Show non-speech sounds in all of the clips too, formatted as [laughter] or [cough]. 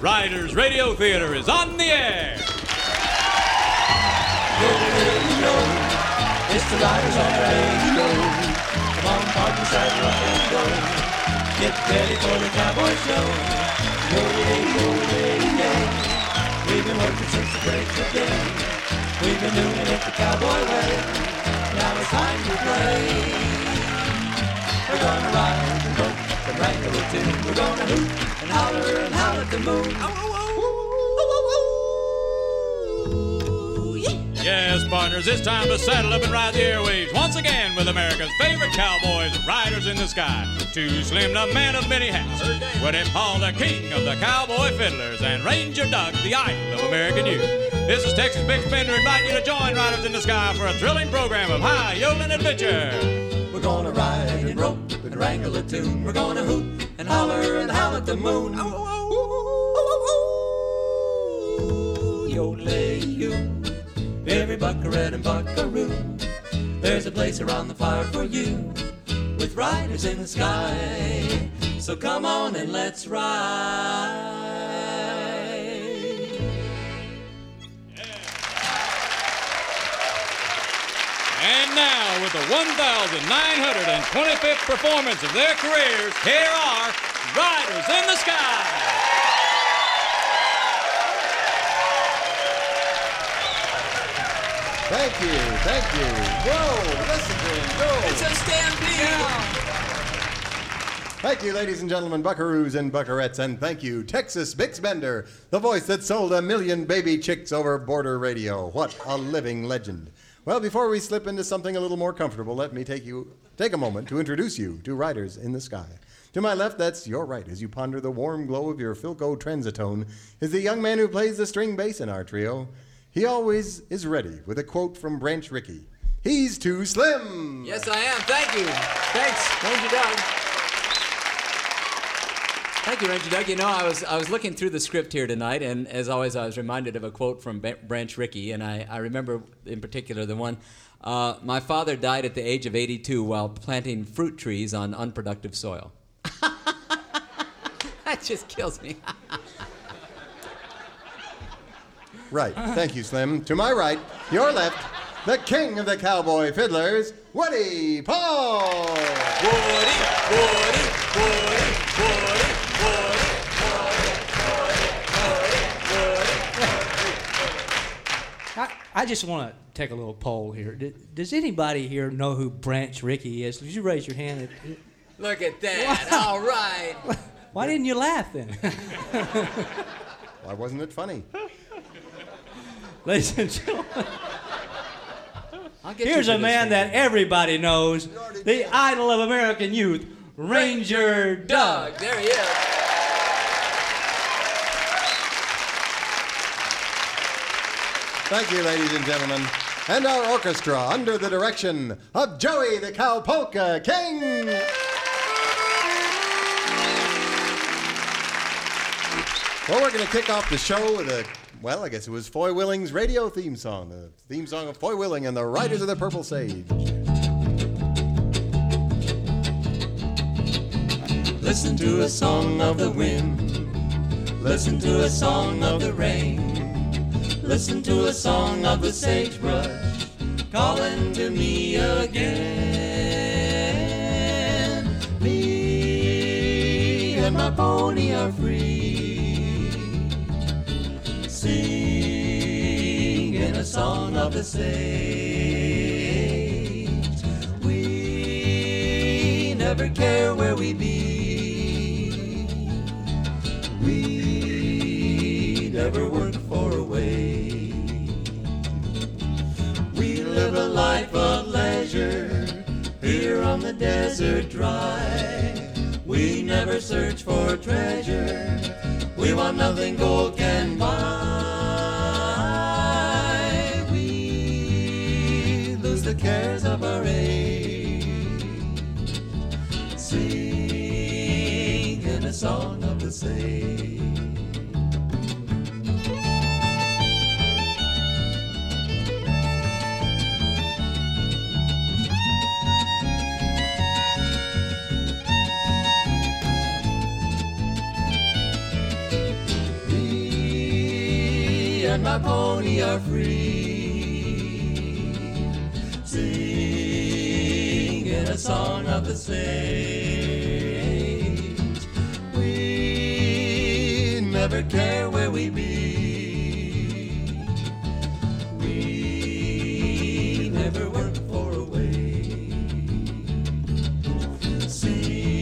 Riders Radio Theater is on the air. It's the riders on radio. Come on. Get ready for the cowboy show. Yo-day, yo-day, day. We've been working since the break of day. We've been doing it the cowboy way. Now it's time to play. We're gonna ride and rope and wrangle a tune. We're gonna hoot and holler and howl at the moon. Yes, partners, it's time to saddle up and ride the airwaves once again with America's favorite cowboys, Riders in the Sky. Too Slim, the man of many hats. Woody Paul, the king of the cowboy fiddlers, and Ranger Doug, the idol of American youth. This is Texas Bix Bender inviting you to join Riders in the Sky for a thrilling program of high yodeling adventure. We're gonna ride and rope and wrangle a tune. We're gonna hoot and holler and howl at the moon. Oh, oh, oh, Yodelay-oo, every buckaroo and buckaroo. There's a place around the fire for you, with riders in the sky. So come on and let's ride. And now, with the 1,925th performance of their careers, here are Riders in the Sky. Thank you, thank you. Whoa, listen to him, go. It's a stampede! Thank you, ladies and gentlemen, buckaroos and buckarettes, and thank you, Texas Bix Bender, the voice that sold a million baby chicks over border radio. What a living legend. Well, before we slip into something a little more comfortable, let me take you take a moment to introduce you to Riders in the Sky. To my left, that's your right, as you ponder the warm glow of your Philco Transitone, is the young man who plays the string bass in our trio. He always is ready with a quote from Branch Rickey. He's too slim. Yes, I am. Thank you. Thanks, Ranger Doug. Thank you, Ranger Doug. You know, I was I was looking through the script here tonight, and as always, I was reminded of a quote from Ba- Branch Rickey, and I, I remember in particular the one. Uh, my father died at the age of 82 while planting fruit trees on unproductive soil. [laughs] that just kills me. Right. Thank you, Slim. To my right, your left, the king of the cowboy fiddlers, Woody Paul. Woody, Woody, Woody, Woody, I, I just want to take a little poll here. D- Does anybody here know who Branch Rickey is? Would you raise your hand? [laughs] Look at that. All right. [laughs] Why didn't you laugh then? [laughs] Why wasn't it funny? Ladies and gentlemen, I'll get here's a man that everybody knows, the idol of American youth, Ranger Doug. Doug. There he is. Thank you, ladies and gentlemen. And our orchestra under the direction of Joey the Cow Polka King. Well, we're going to kick off the show with a, well, I guess it was Foy Willing's radio theme song, the theme song of Foy Willing and the Riders of the Purple Sage. Listen to a song of the wind. Listen to a song of the rain. Listen to a song of the sagebrush calling to me again. Me and my pony are free. Singing a song of the sage. We never care where we be. We never work for live a life of leisure here on the desert dry. We never search for treasure. We want nothing gold can buy. We lose the cares of our age. Singing a song of the sage. My pony are free. Singing a song of the sage. We never care where we be. We never work for a wage. Singing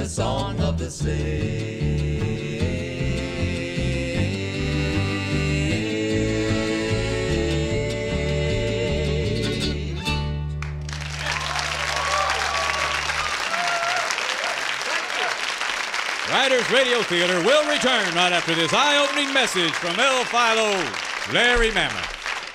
a song of the sage. Radio Theater will return right after this eye-opening message from El Philo, Larry Mammoth.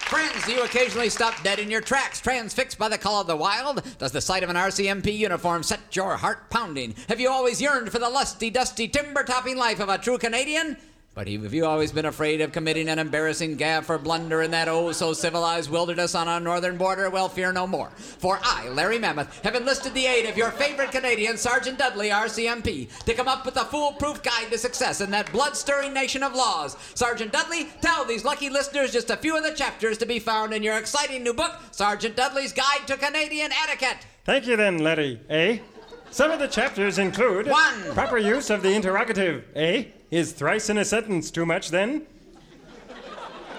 Friends, do you occasionally stop dead in your tracks, transfixed by the call of the wild? Does the sight of an RCMP uniform set your heart pounding? Have you always yearned for the lusty, dusty, timber-topping life of a true Canadian? But have you always been afraid of committing an embarrassing gaffe or blunder in that oh so civilized wilderness on our northern border? Well, fear no more. For I, Larry Mammoth, have enlisted the aid of your favorite Canadian, Sergeant Dudley, RCMP, to come up with a foolproof guide to success in that blood stirring nation of laws. Sergeant Dudley, tell these lucky listeners just a few of the chapters to be found in your exciting new book, Sergeant Dudley's Guide to Canadian Etiquette. Thank you then, Larry. Eh? Some of the chapters include One. proper use of the interrogative. Eh? Is thrice in a sentence too much then?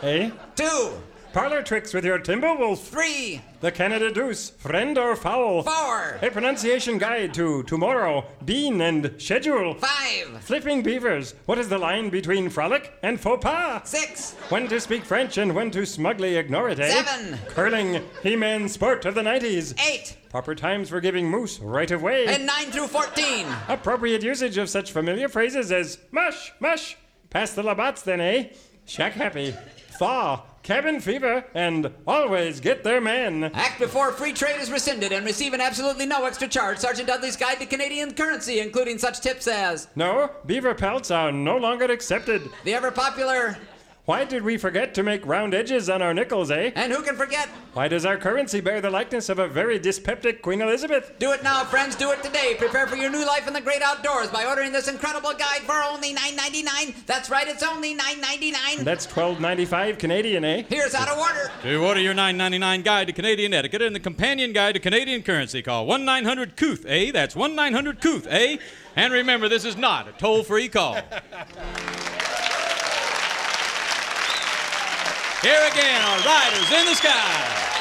Eh? Two, Parlor tricks with your Timberwolf. three, The Canada Deuce, friend or foul. four, A pronunciation guide to tomorrow, bean and schedule. five, Flipping beavers. What is the line between frolic and faux pas? six, When to speak French and when to smugly ignore it, eh? Seven. Curling, He-Man sport of the 90s. eight, Proper times for giving moose right of way. and nine through fourteen. Appropriate usage of such familiar phrases as mush, mush, pass the Labatts then, eh? Shack happy, thaw, cabin fever, and always get their man. Act before free trade is rescinded and receive an absolutely no extra charge. Sergeant Dudley's Guide to Canadian Currency, including such tips as No, beaver pelts are no longer accepted. the ever popular, Why did we forget to make round edges on our nickels, eh? and who can forget? Why does our currency bear the likeness of a very dyspeptic Queen Elizabeth? Do it now, friends. Do it today. Prepare for your new life in the great outdoors by ordering this incredible guide for only $9.99. That's right, it's only $9.99. That's $12.95 Canadian, eh? Here's how to order. To order your 9.99 guide to Canadian etiquette and the companion guide to Canadian currency, call 1-900-COOTH-A. That's 1-900-COOTH-A. And remember, this is not a toll-free call. [laughs] Here again are Riders in the Sky.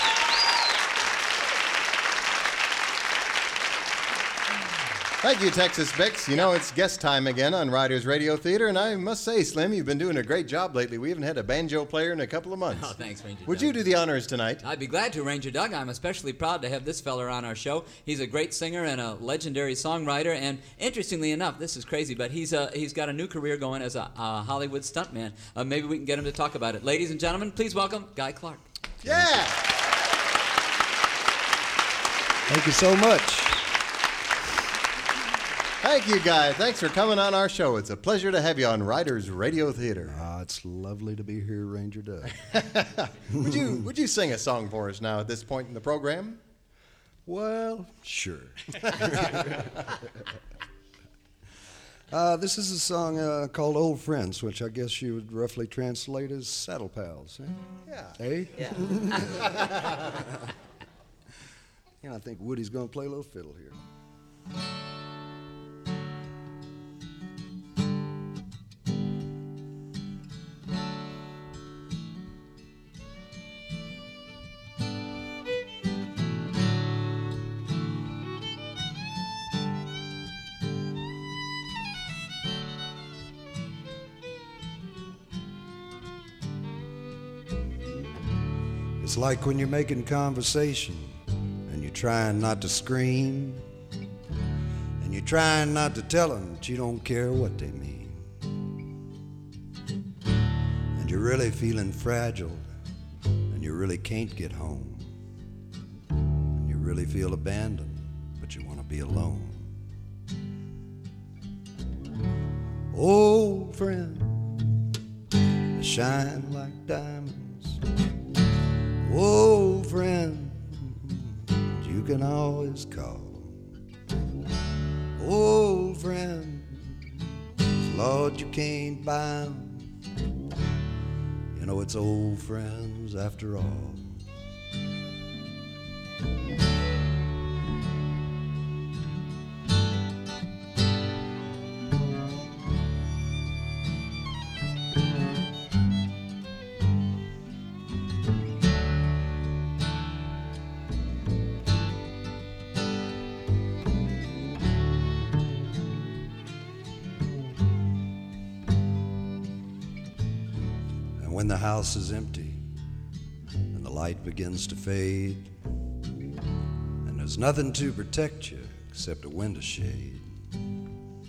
Thank you, Texas Bix. You know, it's guest time again on Riders Radio Theater, and I must say, Slim, you've been doing a great job lately. We haven't had a banjo player in a couple of months. Oh, thanks, Ranger Would Doug. you do the honors tonight? I'd be glad to, Ranger Doug. I'm especially proud to have this feller on our show. He's a great singer and a legendary songwriter. And interestingly enough, this is crazy, but he's uh, he's got a new career going as a uh, Hollywood stuntman. Uh, maybe we can get him to talk about it. Ladies and gentlemen, please welcome Guy Clark. Yeah! Thank you so much. Thank you, guys. Thanks for coming on our show. It's a pleasure to have you on Riders Radio Theater. Ah, it's lovely to be here, Ranger Doug. [laughs] Would you would you sing a song for us now at this point in the program? well, sure. [laughs] uh, this is a song uh, called Old Friends, which I guess you would roughly translate as Saddle Pals. Eh? Yeah. Eh? Yeah. [laughs] and I think Woody's going to play a little fiddle here. Like when you're making conversation and you're trying not to scream and you're trying not to tell them that you don't care what they mean. And you're really feeling fragile and you really can't get home. And you really feel abandoned, but you want to be alone. Old friend, shine like diamonds. Old friend, you can always call. Old friend, Lord, you can't buy 'em. You know it's old friends after all. House is empty and the light begins to fade, and there's nothing to protect you except a window shade, and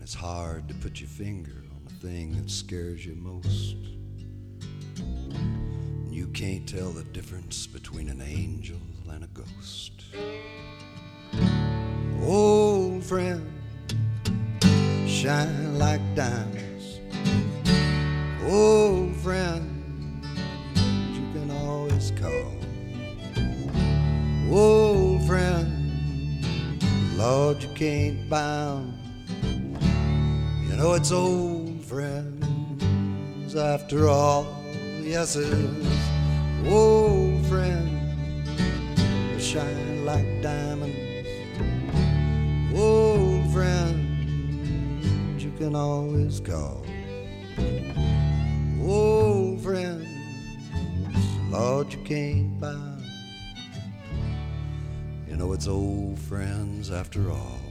it's hard to put your finger on the thing that scares you most. And you can't tell the difference between an angel and a ghost. Old friend, shine like diamonds old friend you can always call. Old friend, Lord, you can't 'em. You know it's old friends after all. Yes, it's old friends that shine like diamonds. Old friends you can always call Lord, you buy. 'em. You know it's old friends after all.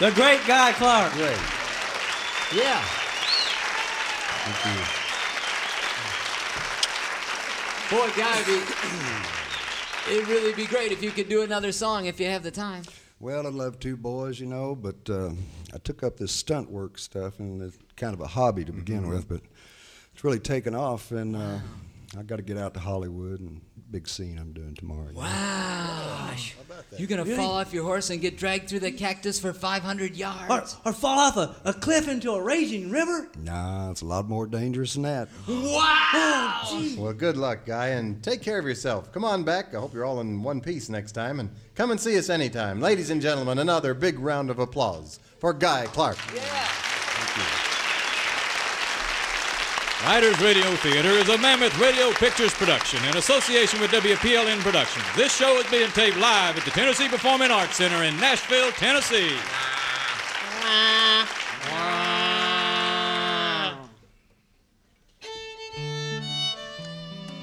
The great Guy Clark. Great. Yeah. Thank you. Boy, Guy, it'd, be, it'd really be great if you could do another song if you have the time. Well, I'd love to, boys, you know, but uh, I took up this stunt work stuff, and it's kind of a hobby to begin with, but it's really taken off, and uh, I got to get out to Hollywood and big scene I'm doing tomorrow. you know. Wow. You're going to fall off your horse and get dragged through the cactus for 500 yards. or or fall off a, a cliff into a raging river. Nah, it's a lot more dangerous than that. [gasps] Wow. Oh, well, good luck, guy, and take care of yourself. Come on back. I hope you're all in one piece next time, and come and see us anytime. Ladies and gentlemen, another big round of applause for Guy Clark. Riders Radio Theater is a Mammoth Radio Pictures production in association with WPLN Productions. This show is being taped live at the Tennessee Performing Arts Center in Nashville, Tennessee.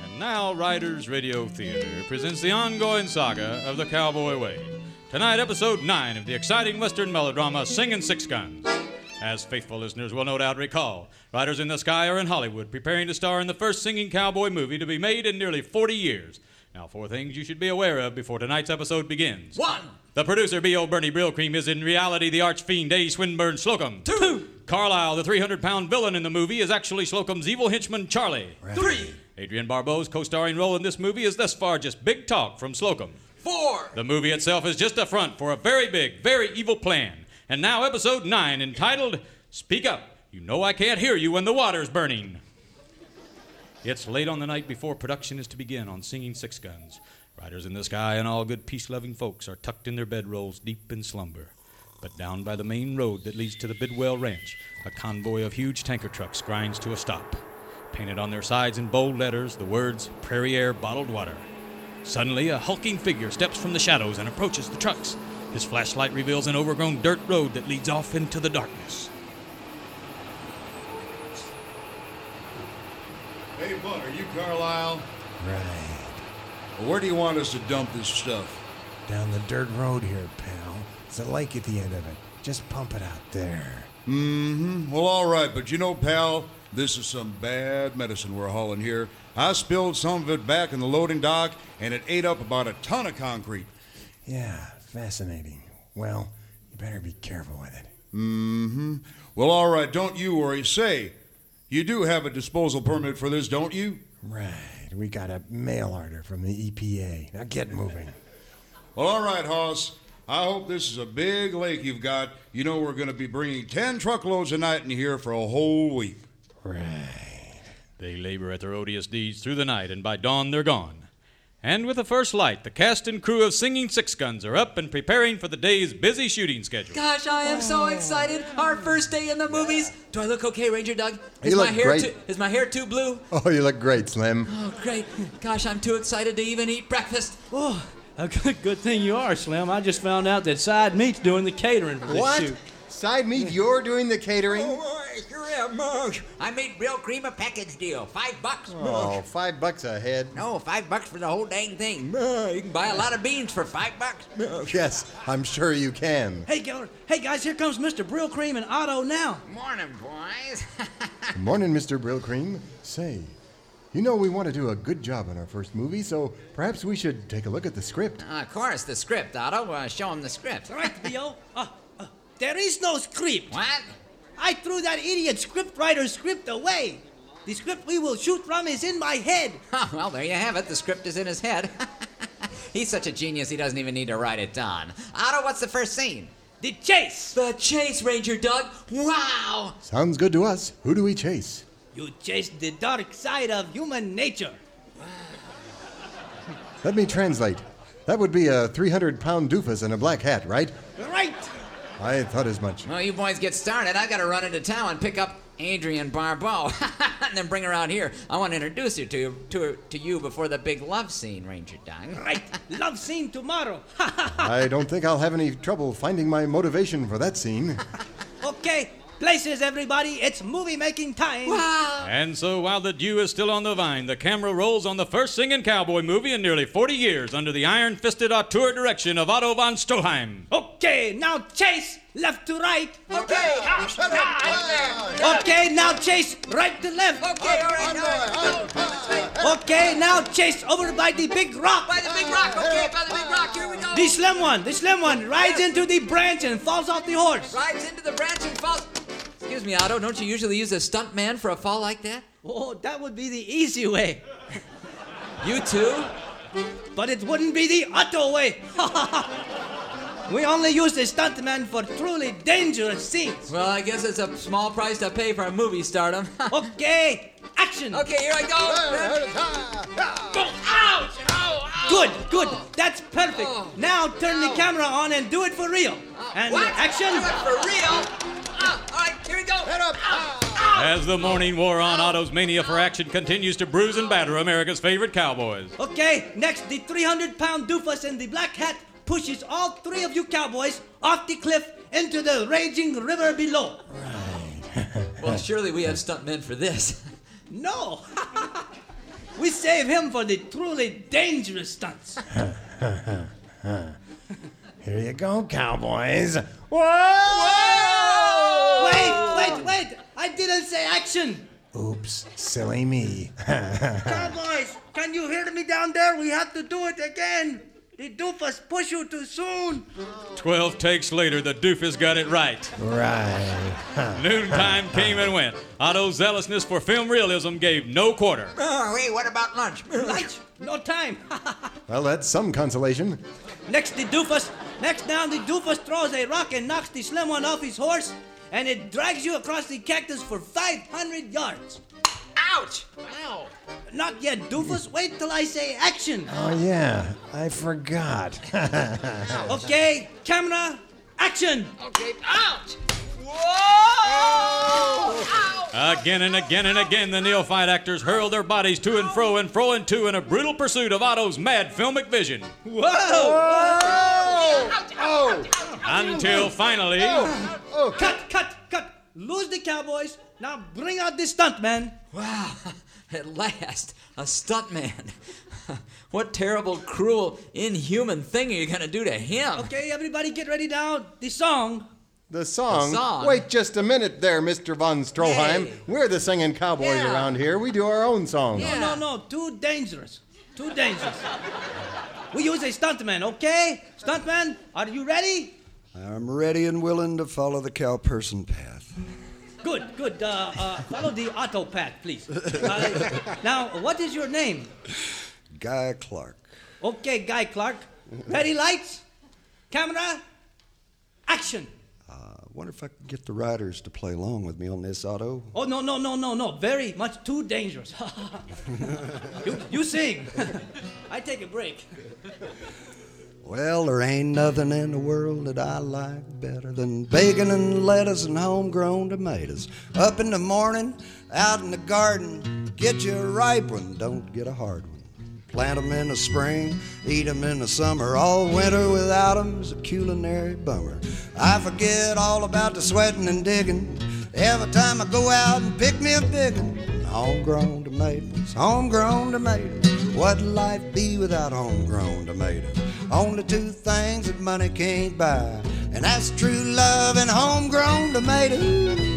And now, Riders Radio Theater presents the ongoing saga of the Cowboy Way. Tonight, episode 9 of the exciting Western melodrama Singing Six Guns. As faithful listeners will no doubt recall, Riders in the Sky are in Hollywood preparing to star in the first singing cowboy movie to be made in nearly 40 years. Now, four things you should be aware of before tonight's episode begins. One. The producer, B.O. Bernie Brillcream, is in reality the arch fiend, A. Swinburne Slocum. Two. Carlisle, the 300 pound villain in the movie, is actually Slocum's evil henchman, Charlie. Three. Adrienne Barbeau's co starring role in this movie is thus far just big talk from Slocum. Four. The movie itself is just a front for a very big, very evil plan. And now, episode 9, entitled Speak Up. You know I can't hear you when the water's burning. It's late on the night before production is to begin on Singing Six Guns. Riders in the Sky and all good peace loving folks are tucked in their bedrolls deep in slumber. But down by the main road that leads to the Bidwell Ranch, a convoy of huge tanker trucks grinds to a stop. Painted on their sides in bold letters, the words Prairie Air Bottled Water. Suddenly, a hulking figure steps from the shadows and approaches the trucks. His flashlight reveals an overgrown dirt road that leads off into the darkness. Hey, Bud, are you Carlisle? Right. Well, where do you want us to dump this stuff? Down the dirt road here, pal. It's a lake at the end of it. Just pump it out there. Mm-hmm. Well, all right, but you know, pal, this is some bad medicine we're hauling here, I spilled some of it back in the loading dock, and it ate up about a ton of concrete. Yeah, fascinating. Well, you better be careful with it. Mm-hmm. Well, all right, don't you worry. Say, you do have a disposal permit for this, don't you? Right. We got a mail order from the EPA. Now get moving. Well, all right, Hoss. I hope this is a big lake you've got. You know we're going to be bringing 10 truckloads a night in here for a whole week. Right. They labor at their odious deeds through the night, and by dawn they're gone. And with the first light, the cast and crew of Singing Six Guns are up and preparing for the day's busy shooting schedule. Gosh, I am so excited! Our first day in the movies. Do I look okay, Ranger Doug? Is You my look hair great. too? Is my hair too blue? Oh, you look great, Slim. Oh, great! Gosh, I'm too excited to even eat breakfast. Oh, a good, good thing you are, Slim. I just found out that Side Meat's doing the catering for this What? shoot. Side meat, you're doing the catering? Oh, sure am. I made Brillcream a package deal. Five bucks. Oh, five bucks a head. No, five bucks for the whole dang thing. You can buy a lot of beans for five bucks. Yes, I'm sure you can. Hey, Geller. Hey, guys, here comes Mr. Brill Cream and Otto now. Morning, boys. [laughs] Good morning, Mr. Brill Cream. Say, you know we want to do a good job on our first movie, so perhaps we should take a look at the script. Uh, of course, the script, Otto. Uh, show him the script. All right, Theo. Uh, there is no script. What? I threw that idiot scriptwriter's script away. The script we will shoot from is in my head. [laughs] Huh, well, there you have it. The script is in his head. [laughs] He's such a genius, he doesn't even need to write it down. Otto, what's the first scene? The chase. The chase, Ranger Doug. Wow! Sounds good to us. Who do we chase? You chase the dark side of human nature. Let me translate. That would be a 300 pound doofus in a black hat, right? Right. I thought as much. Well, you boys get started. I gotta run into town and pick up Adrienne Barbeau, [laughs] and then bring her out here. I want to introduce her to to to you before the big love scene, Ranger Doug. Right. Love scene tomorrow. [laughs] I don't think I'll have any trouble finding my motivation for that scene. okay. Places, everybody. It's movie making time. Wow! And so while the dew is still on the vine, the camera rolls on the first singing cowboy movie in nearly 40 years under the iron fisted auteur direction of Otto von Stroheim. Okay, now chase left to right. Okay. Okay, now chase right to left. Okay, all right, all right. Okay, now chase over by the big rock. By the big rock. Okay, by the big rock. Here we go. The slim one, the slim one rides into the branch and falls off the horse. rides into the branch and falls. Excuse me, Otto. Don't you usually use a stunt man for a fall like that? Oh, that would be the easy way. [laughs] You too? But it wouldn't be the Otto way. [laughs] we only use the stuntman for truly dangerous scenes. Well, I guess it's a small price to pay for a movie stardom. [laughs] Okay, action. okay, here I go. Go! Ouch! Ow! Ow! Good, good. That's perfect. Oh. Now turn the oh. camera on and do it for real. And What? action. Do it for real? We go. Head up. As the morning wore on, Otto's mania for action continues to bruise and batter America's favorite cowboys. Okay, next, the 300 pound doofus in the black hat pushes all three of you cowboys off the cliff into the raging river below. Right. [laughs] Well, surely we have stunt men for this. [laughs] No! [laughs] we save him for the truly dangerous stunts. Here you go, cowboys. Wait, wait, wait! I didn't say action! Oops, silly me. [laughs] Cowboys, can you hear me down there? We have to do it again. The doofus push you too soon. Twelve takes later, the doofus got it right. right. [laughs] Noontime came and went. Otto's zealousness for film realism gave no quarter. Oh, hey, what about lunch? Lunch? No time. [laughs] Well, that's some consolation. next, the doofus. Next down, the doofus throws a rock and knocks the slim one off his horse, and it drags you across the cactus for 500 yards. Ouch! Wow. Not yet, doofus. Hmm. Wait till I say action. Oh, yeah, I forgot. [laughs] Okay, camera, action. Okay, ouch! Whoa! Ow! Again and again and again, the neophyte actors hurl their bodies to and fro and fro and to in a brutal pursuit of Otto's mad filmic vision. Whoa! Until finally, Cut, cut, cut. Lose the cowboys. Now bring out the stuntman. Wow, [laughs] at last, a stuntman. [laughs] what terrible, cruel, inhuman thing are you gonna do to him? Okay, everybody get ready now. The song The song. The song? Wait just a minute there, Mr. Von Stroheim. Hey. We're the singing cowboys Yeah. around here. We do our own songs. Yeah. No, no, too dangerous. Too dangerous. we use a stuntman, okay? Stuntman, are you ready? I'm ready and willing to follow the cow person path. Good, good. Uh, uh, follow the Otto path, please. Uh, now, what is your name? Guy Clark. Okay, Guy Clark. Ready, lights, camera, action. I wonder if I could get the riders to play along with me on this Otto. Oh, no, no, no, no, no. Very much too dangerous. [laughs] you, you sing. [laughs] I take a break. Well, there ain't nothing in the world that I like better than bacon and lettuce and homegrown tomatoes. Up in the morning, out in the garden, get you a ripe one, don't get a hard one. Plant 'em in the spring, eat 'em in the summer. All winter without 'em is a culinary bummer. I forget all about the sweating and digging every time I go out and pick me a big one. Homegrown tomatoes, homegrown tomatoes. What'd life be without homegrown tomatoes? Only two things that money can't buy, and that's true love and homegrown tomatoes.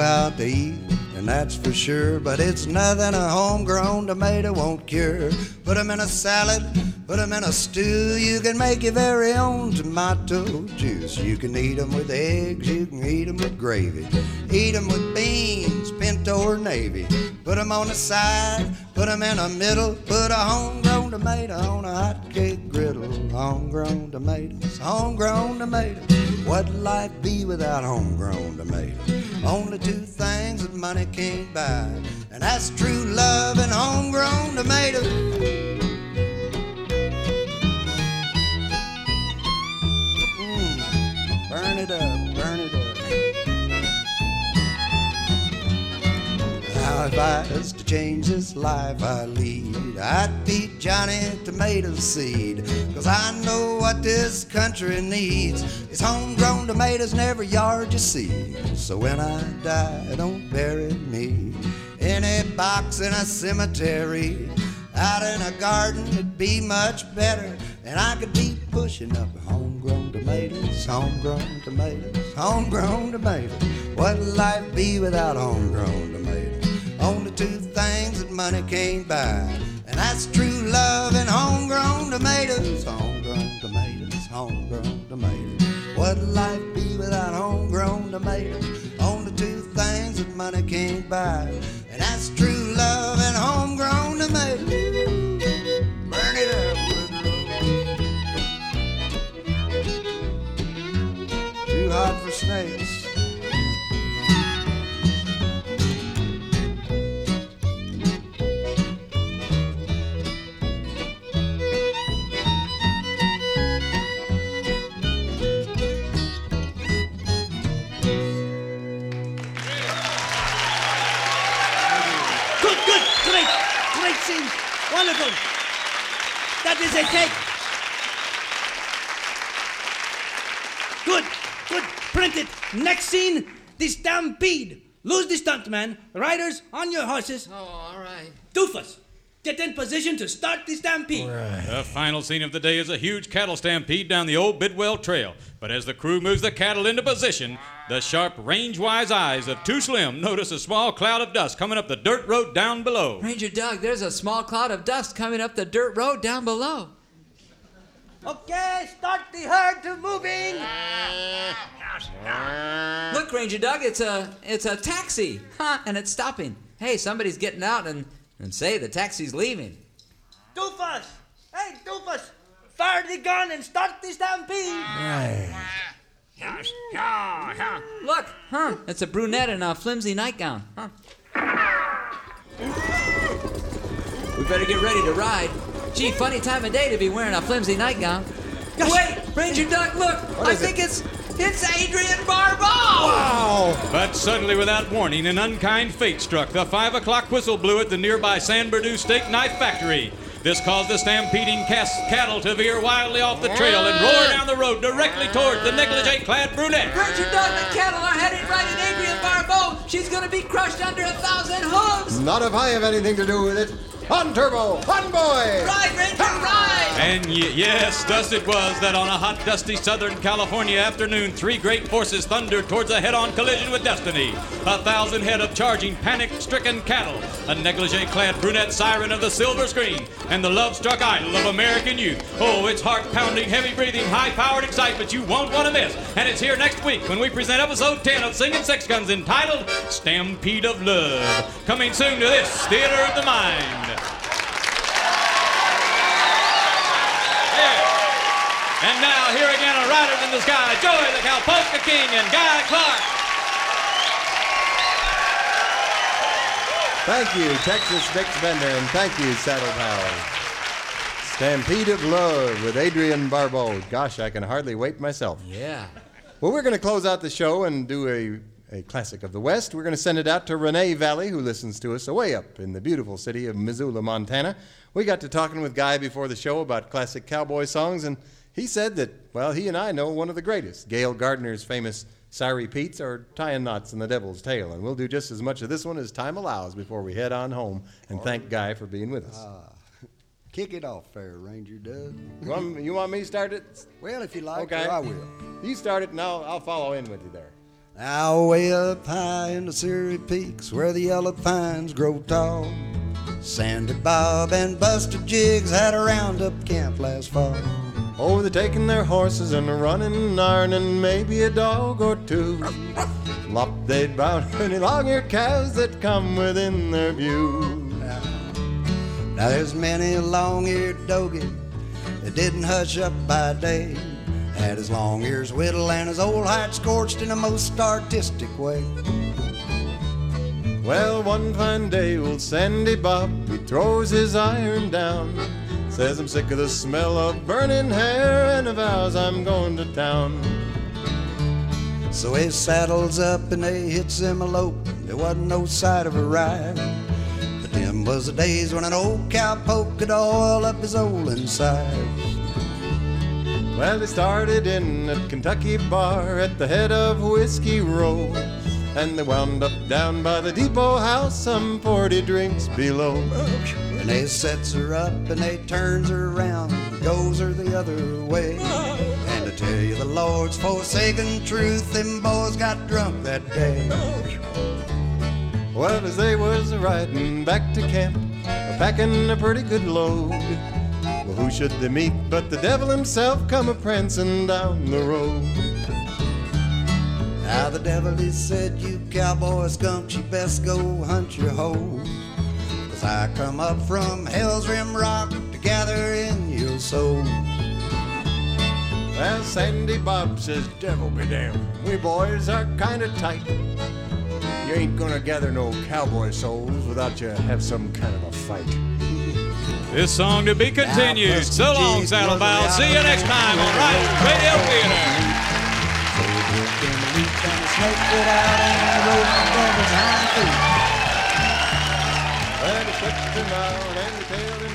Out to eat, and that's for sure, but it's nothing a homegrown tomato won't cure. Put 'em in a salad, put 'em in a stew. You can make your very own tomato juice. You can eat 'em with eggs, you can eat 'em with gravy. Eat 'em with beans, pinto or navy. Put 'em on the side, put 'em in the middle. Put a homegrown tomato on a hot cake griddle. Homegrown tomatoes, homegrown tomatoes. What'd life be without homegrown tomatoes? Only two things that money can't buy, and that's true love and homegrown tomatoes. Mm, burn it up, Now if I to change this life I lead, I'd be Johnny Tomato Seed. Cause I know what this country needs is homegrown tomatoes in every yard you see. So when I die, don't bury me in a box in a cemetery. Out in a garden, it'd be much better. And I could be pushing up homegrown tomatoes, homegrown tomatoes, homegrown tomatoes. What'd life be without homegrown tomatoes? Only two things that money can't buy. And that's true love and homegrown tomatoes. Homegrown tomatoes, homegrown tomatoes. What'd life be without homegrown tomatoes? Only two things that money can't buy. And that's true love and homegrown tomatoes. Burn it up, Too hot for snakes. That is a take. Good, good. Print it. Next scene, the stampede. Lose the stuntman. Riders on your horses. Oh, all right. Doofus, get in position to start the stampede. The final scene of the day is a huge cattle stampede down the old Bidwell Trail. But as the crew moves the cattle into position, the sharp, range wise eyes of Too Slim notice a small cloud of dust coming up the dirt road down below. Ranger Doug, there's a small cloud of dust coming up the dirt road down below. Okay, start the herd to moving. Look, Ranger Doug, it's a it's a taxi. Huh, and it's stopping. Hey, somebody's getting out and, and say the taxi's leaving. Doofus, hey, Doofus, fire the gun and start the stampede. Look, huh? It's a brunette in a flimsy nightgown. Huh? We better get ready to ride. Gee, funny time of day to be wearing a flimsy nightgown. Wait, Ranger Doug, look! I think it's it's Adrienne Barbeau! Wow! But suddenly, without warning, an unkind fate struck. The five o'clock whistle blew at the nearby San Bernardino Steak Knife Factory. This caused the stampeding cas- cattle to veer wildly off the trail and roar down the road directly toward the negligee-clad brunette. Bertram Dogman cattle are headed right at Adrienne Barbeau. She's gonna be crushed under a thousand hooves. Not if I have anything to do with it. On turbo, on boy! Ride, Ranger, ride! And y- yes, thus it was that on a hot, dusty Southern California afternoon, three great forces thundered towards a head-on collision with destiny. A thousand head of charging, panic-stricken cattle, a negligee-clad brunette siren of the silver screen, and the love-struck idol of American youth. Oh, it's heart-pounding, heavy-breathing, high-powered excitement you won't want to miss. And it's here next week when we present episode 10 of Singing Six Guns entitled Stampede of Love. Coming soon to this Theater of the Mind. And now, here again are Riders in the Sky, Joey the Cowpolka King, and Guy Clark. Thank you, Texas Bix Bender, and thank you, Saddle Pals. Stampede of Love with Adrienne Barbeau. Gosh, I can hardly wait myself. Yeah. Well, we're going to close out the show and do a, a classic of the West. We're going to send it out to Renee Valley, who listens to us away up in the beautiful city of Missoula, Montana. We got to talking with Guy before the show about classic cowboy songs, and he said that, well, he and I know one of the greatest. Gail Gardner's famous Sierry Petes are Tying Knots in the Devil's Tail. And we'll do just as much of this one as time allows before we head on home and thank Guy for being with us. Ah, [laughs] kick it off, Fair Ranger Doug. You want, you want me to start it? Well, if you like, Okay. I will. You start it and I'll, I'll follow in with you there. Now, way up high in the Sierry Petes, where the yellow pines grow tall, Sandy Bob and Buster Jiggs had a roundup camp last fall. Oh, they're taking their horses and running and ironing, maybe a dog or two. Lop they'd bound [laughs] any long-eared cows that come within their view. Now there's many a long-eared dogie that didn't hush up by day. Had his long ears whittled and his old hide scorched in a most artistic way. Well, one fine day, old Sandy Bob, he throws his iron down. Says I'm sick of the smell of burning hair and vows I'm going to town. So he saddles up and they hits him a lope. There wasn't no sight of a ride. But them was the days when an old cowpoke could oil up his old insides. Well, they started in a Kentucky bar at the head of Whiskey Row. And they wound up down by the depot house, some 40 drinks below. Oh, And they sets her up and they turns her around, goes her the other way. And to tell you the Lord's forsaken truth, them boys got drunk that day. Well, as they was riding back to camp, a packing a pretty good load. Well, who should they meet but the devil himself come a prancing down the road? Now the devil he said, you cowboy skunks, you best go hunt your hoes. As I come up from hell's rim rock to gather in your soul. Well, Sandy Bob says, devil be damned, we boys are kind of tight. You ain't gonna gather no cowboy souls without you have some kind of a fight. This song to be continued. So long, Saddlebow. See you next time on Right Radio Theater. 69 and tell.